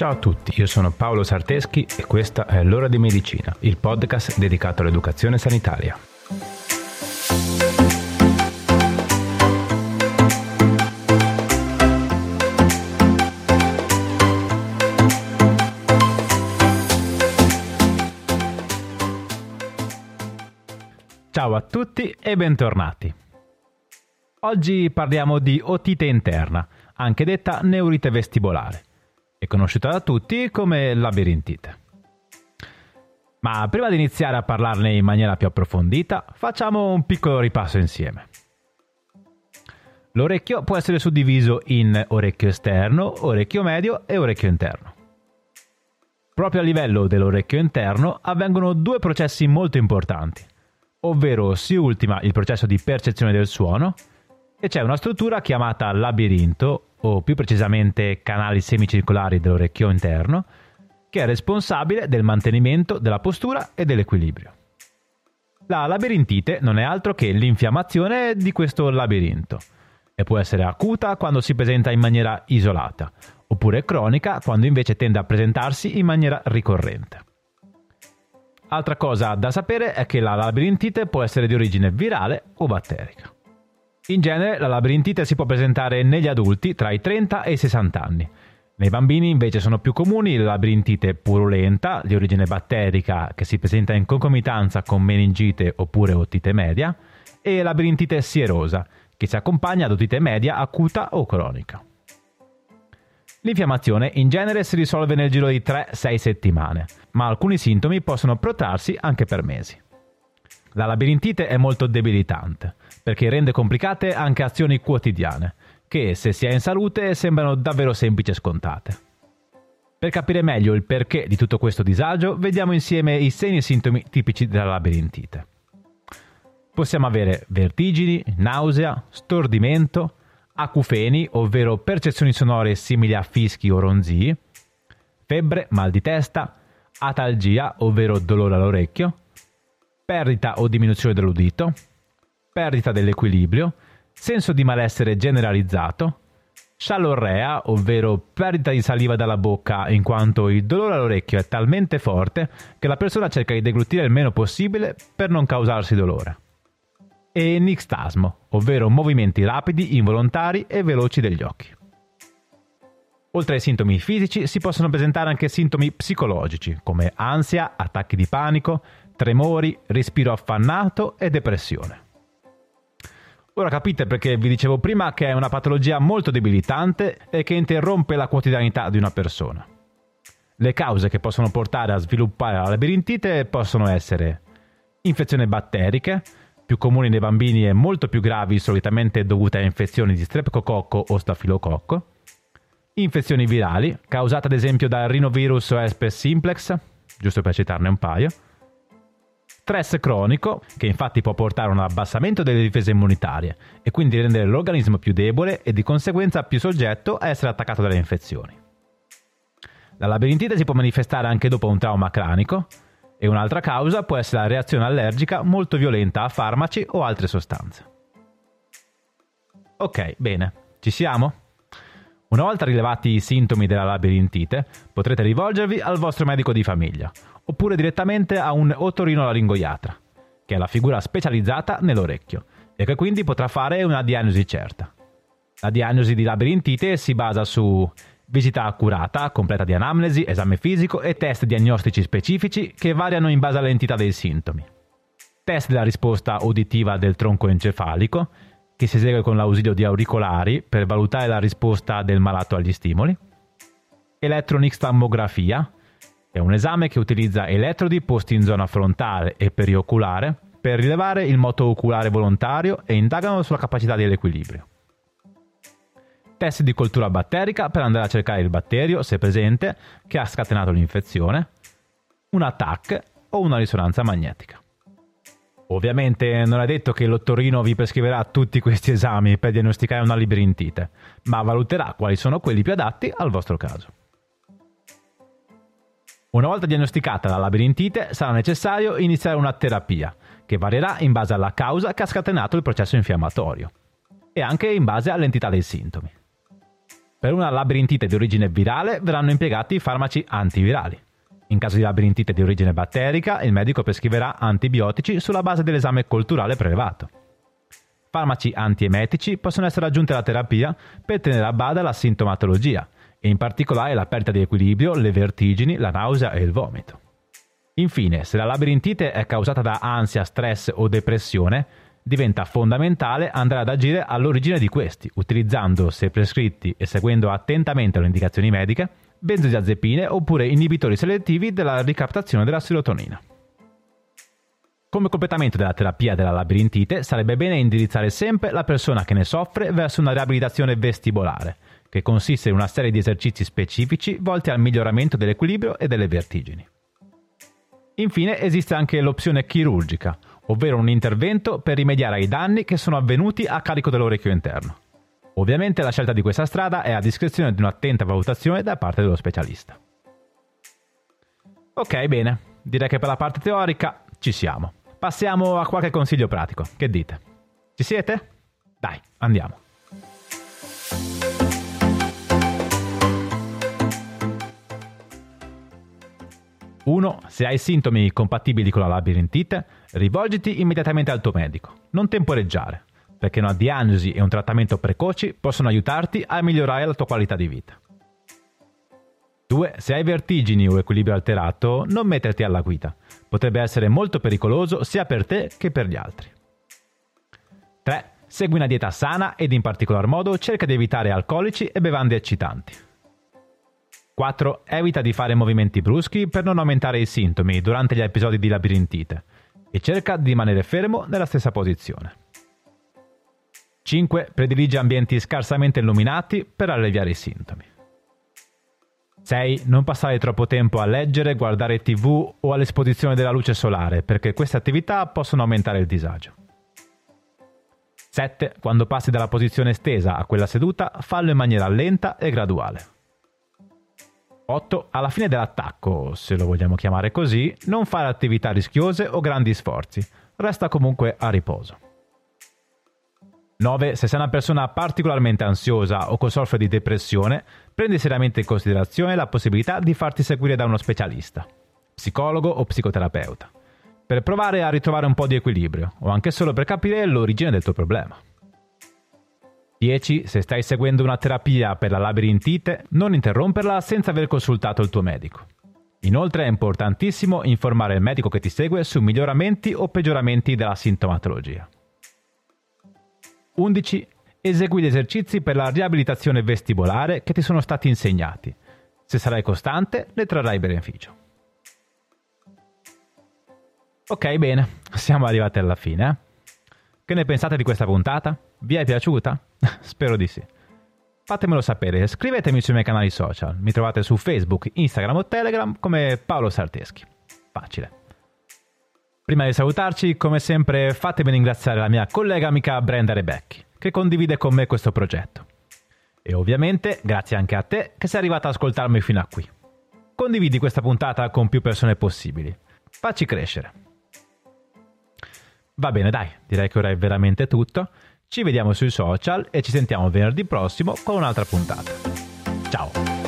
Ciao a tutti, io sono Paolo Sarteschi e questa è L'ora di medicina, il podcast dedicato all'educazione sanitaria. Ciao a tutti e bentornati. Oggi parliamo di otite interna, anche detta neurite vestibolare, e conosciuta da tutti come labirintite. Ma prima di iniziare a parlarne in maniera più approfondita, facciamo un piccolo ripasso insieme. L'orecchio può essere suddiviso in orecchio esterno, orecchio medio e orecchio interno. Proprio a livello dell'orecchio interno avvengono due processi molto importanti ovvero si ultima il processo di percezione del suono e c'è una struttura chiamata labirinto, o più precisamente canali semicircolari dell'orecchio interno, che è responsabile del mantenimento della postura e dell'equilibrio. La labirintite non è altro che l'infiammazione di questo labirinto e può essere acuta quando si presenta in maniera isolata, oppure cronica quando invece tende a presentarsi in maniera ricorrente. Altra cosa da sapere è che la labirintite può essere di origine virale o batterica. In genere la labirintite si può presentare negli adulti tra i 30 e i 60 anni. Nei bambini invece sono più comuni la labirintite purulenta, di origine batterica, che si presenta in concomitanza con meningite oppure otite media, e la labirintite sierosa, che si accompagna ad otite media acuta o cronica. L'infiammazione in genere si risolve nel giro di 3-6 settimane, ma alcuni sintomi possono protrarsi anche per mesi. La labirintite è molto debilitante, perché rende complicate anche azioni quotidiane, che se si è in salute sembrano davvero semplici e scontate. Per capire meglio il perché di tutto questo disagio, vediamo insieme i segni e sintomi tipici della labirintite. Possiamo avere vertigini, nausea, stordimento, acufeni, ovvero percezioni sonore simili a fischi o ronzii, febbre, mal di testa, atalgia, ovvero dolore all'orecchio, perdita o diminuzione dell'udito, perdita dell'equilibrio, senso di malessere generalizzato, scialorrea, ovvero perdita di saliva dalla bocca in quanto il dolore all'orecchio è talmente forte che la persona cerca di deglutire il meno possibile per non causarsi dolore. E nixtasmo, ovvero movimenti rapidi, involontari e veloci degli occhi. Oltre ai sintomi fisici si possono presentare anche sintomi psicologici come ansia, attacchi di panico, tremori, respiro affannato e depressione. Ora capite perché vi dicevo prima che è una patologia molto debilitante e che interrompe la quotidianità di una persona. Le cause che possono portare a sviluppare la labirintite possono essere infezioni batteriche, più comuni nei bambini e molto più gravi solitamente dovute a infezioni di streptococco o stafilococco, infezioni virali, causate ad esempio dal rinovirus o herpes simplex, giusto per citarne un paio, stress cronico, che infatti può portare a un abbassamento delle difese immunitarie e quindi rendere l'organismo più debole e di conseguenza più soggetto a essere attaccato dalle infezioni. La labirintite si può manifestare anche dopo un trauma cranico, e un'altra causa può essere la reazione allergica molto violenta a farmaci o altre sostanze. Ok, bene, ci siamo? Una volta rilevati i sintomi della labirintite, potrete rivolgervi al vostro medico di famiglia, oppure direttamente a un otorinolaringoiatra, che è la figura specializzata nell'orecchio, e che quindi potrà fare una diagnosi certa. La diagnosi di labirintite si basa su visita accurata, completa di anamnesi, esame fisico e test diagnostici specifici che variano in base all'entità dei sintomi. Test della risposta uditiva del tronco encefalico, che si esegue con l'ausilio di auricolari per valutare la risposta del malato agli stimoli. Eletronixtammografia, è un esame che utilizza elettrodi posti in zona frontale e perioculare per rilevare il moto oculare volontario e indagano sulla capacità dell'equilibrio test di coltura batterica per andare a cercare il batterio, se presente, che ha scatenato l'infezione, un ATAC o una risonanza magnetica. Ovviamente non è detto che l'ottorino vi prescriverà tutti questi esami per diagnosticare una labirintite, ma valuterà quali sono quelli più adatti al vostro caso. Una volta diagnosticata la labirintite sarà necessario iniziare una terapia, che varierà in base alla causa che ha scatenato il processo infiammatorio e anche in base all'entità dei sintomi. Per una labirintite di origine virale verranno impiegati farmaci antivirali. In caso di labirintite di origine batterica, il medico prescriverà antibiotici sulla base dell'esame culturale prelevato. Farmaci antiemetici possono essere aggiunti alla terapia per tenere a bada la sintomatologia, e in particolare la perdita di equilibrio, le vertigini, la nausea e il vomito. Infine, se la labirintite è causata da ansia, stress o depressione, diventa fondamentale andare ad agire all'origine di questi, utilizzando, se prescritti e seguendo attentamente le indicazioni mediche, benzodiazepine oppure inibitori selettivi della ricaptazione della serotonina. Come completamento della terapia della labirintite sarebbe bene indirizzare sempre la persona che ne soffre verso una riabilitazione vestibolare, che consiste in una serie di esercizi specifici volti al miglioramento dell'equilibrio e delle vertigini. Infine esiste anche l'opzione chirurgica, ovvero un intervento per rimediare ai danni che sono avvenuti a carico dell'orecchio interno. Ovviamente la scelta di questa strada è a discrezione di un'attenta valutazione da parte dello specialista. Ok, bene, direi che per la parte teorica ci siamo. Passiamo a qualche consiglio pratico, che dite? Ci siete? Dai, andiamo. 1. Se hai sintomi compatibili con la labirintite, rivolgiti immediatamente al tuo medico. Non temporeggiare, perché una diagnosi e un trattamento precoci possono aiutarti a migliorare la tua qualità di vita. 2. Se hai vertigini o equilibrio alterato, non metterti alla guida. Potrebbe essere molto pericoloso sia per te che per gli altri. 3. Segui una dieta sana ed in particolar modo cerca di evitare alcolici e bevande eccitanti. 4. Evita di fare movimenti bruschi per non aumentare i sintomi durante gli episodi di labirintite e cerca di rimanere fermo nella stessa posizione. 5. Predilige ambienti scarsamente illuminati per alleviare i sintomi. 6. Non passare troppo tempo a leggere, guardare tv o all'esposizione della luce solare perché queste attività possono aumentare il disagio. 7. Quando passi dalla posizione stesa a quella seduta, fallo in maniera lenta e graduale. 8. Alla fine dell'attacco, se lo vogliamo chiamare così, non fare attività rischiose o grandi sforzi, resta comunque a riposo. 9. Se sei una persona particolarmente ansiosa o che soffre di depressione, prendi seriamente in considerazione la possibilità di farti seguire da uno specialista, psicologo o psicoterapeuta, per provare a ritrovare un po' di equilibrio o anche solo per capire l'origine del tuo problema. 10. Se stai seguendo una terapia per la labirintite, non interromperla senza aver consultato il tuo medico. Inoltre è importantissimo informare il medico che ti segue su miglioramenti o peggioramenti della sintomatologia. 11. Esegui gli esercizi per la riabilitazione vestibolare che ti sono stati insegnati. Se sarai costante, ne trarrai beneficio. Ok, bene, siamo arrivati alla fine. Eh? Che ne pensate di questa puntata? Vi è piaciuta? Spero di sì. Fatemelo sapere, scrivetemi sui miei canali social. Mi trovate su Facebook, Instagram o Telegram come Paolo Sarteschi. Facile. Prima di salutarci, come sempre, fatemi ringraziare la mia collega amica Brenda Rebecchi, che condivide con me questo progetto. E ovviamente grazie anche a te che sei arrivata ad ascoltarmi fino a qui. Condividi questa puntata con più persone possibili. Facci crescere. Va bene, dai, direi che ora è veramente tutto. Ci vediamo sui social e ci sentiamo venerdì prossimo con un'altra puntata. Ciao!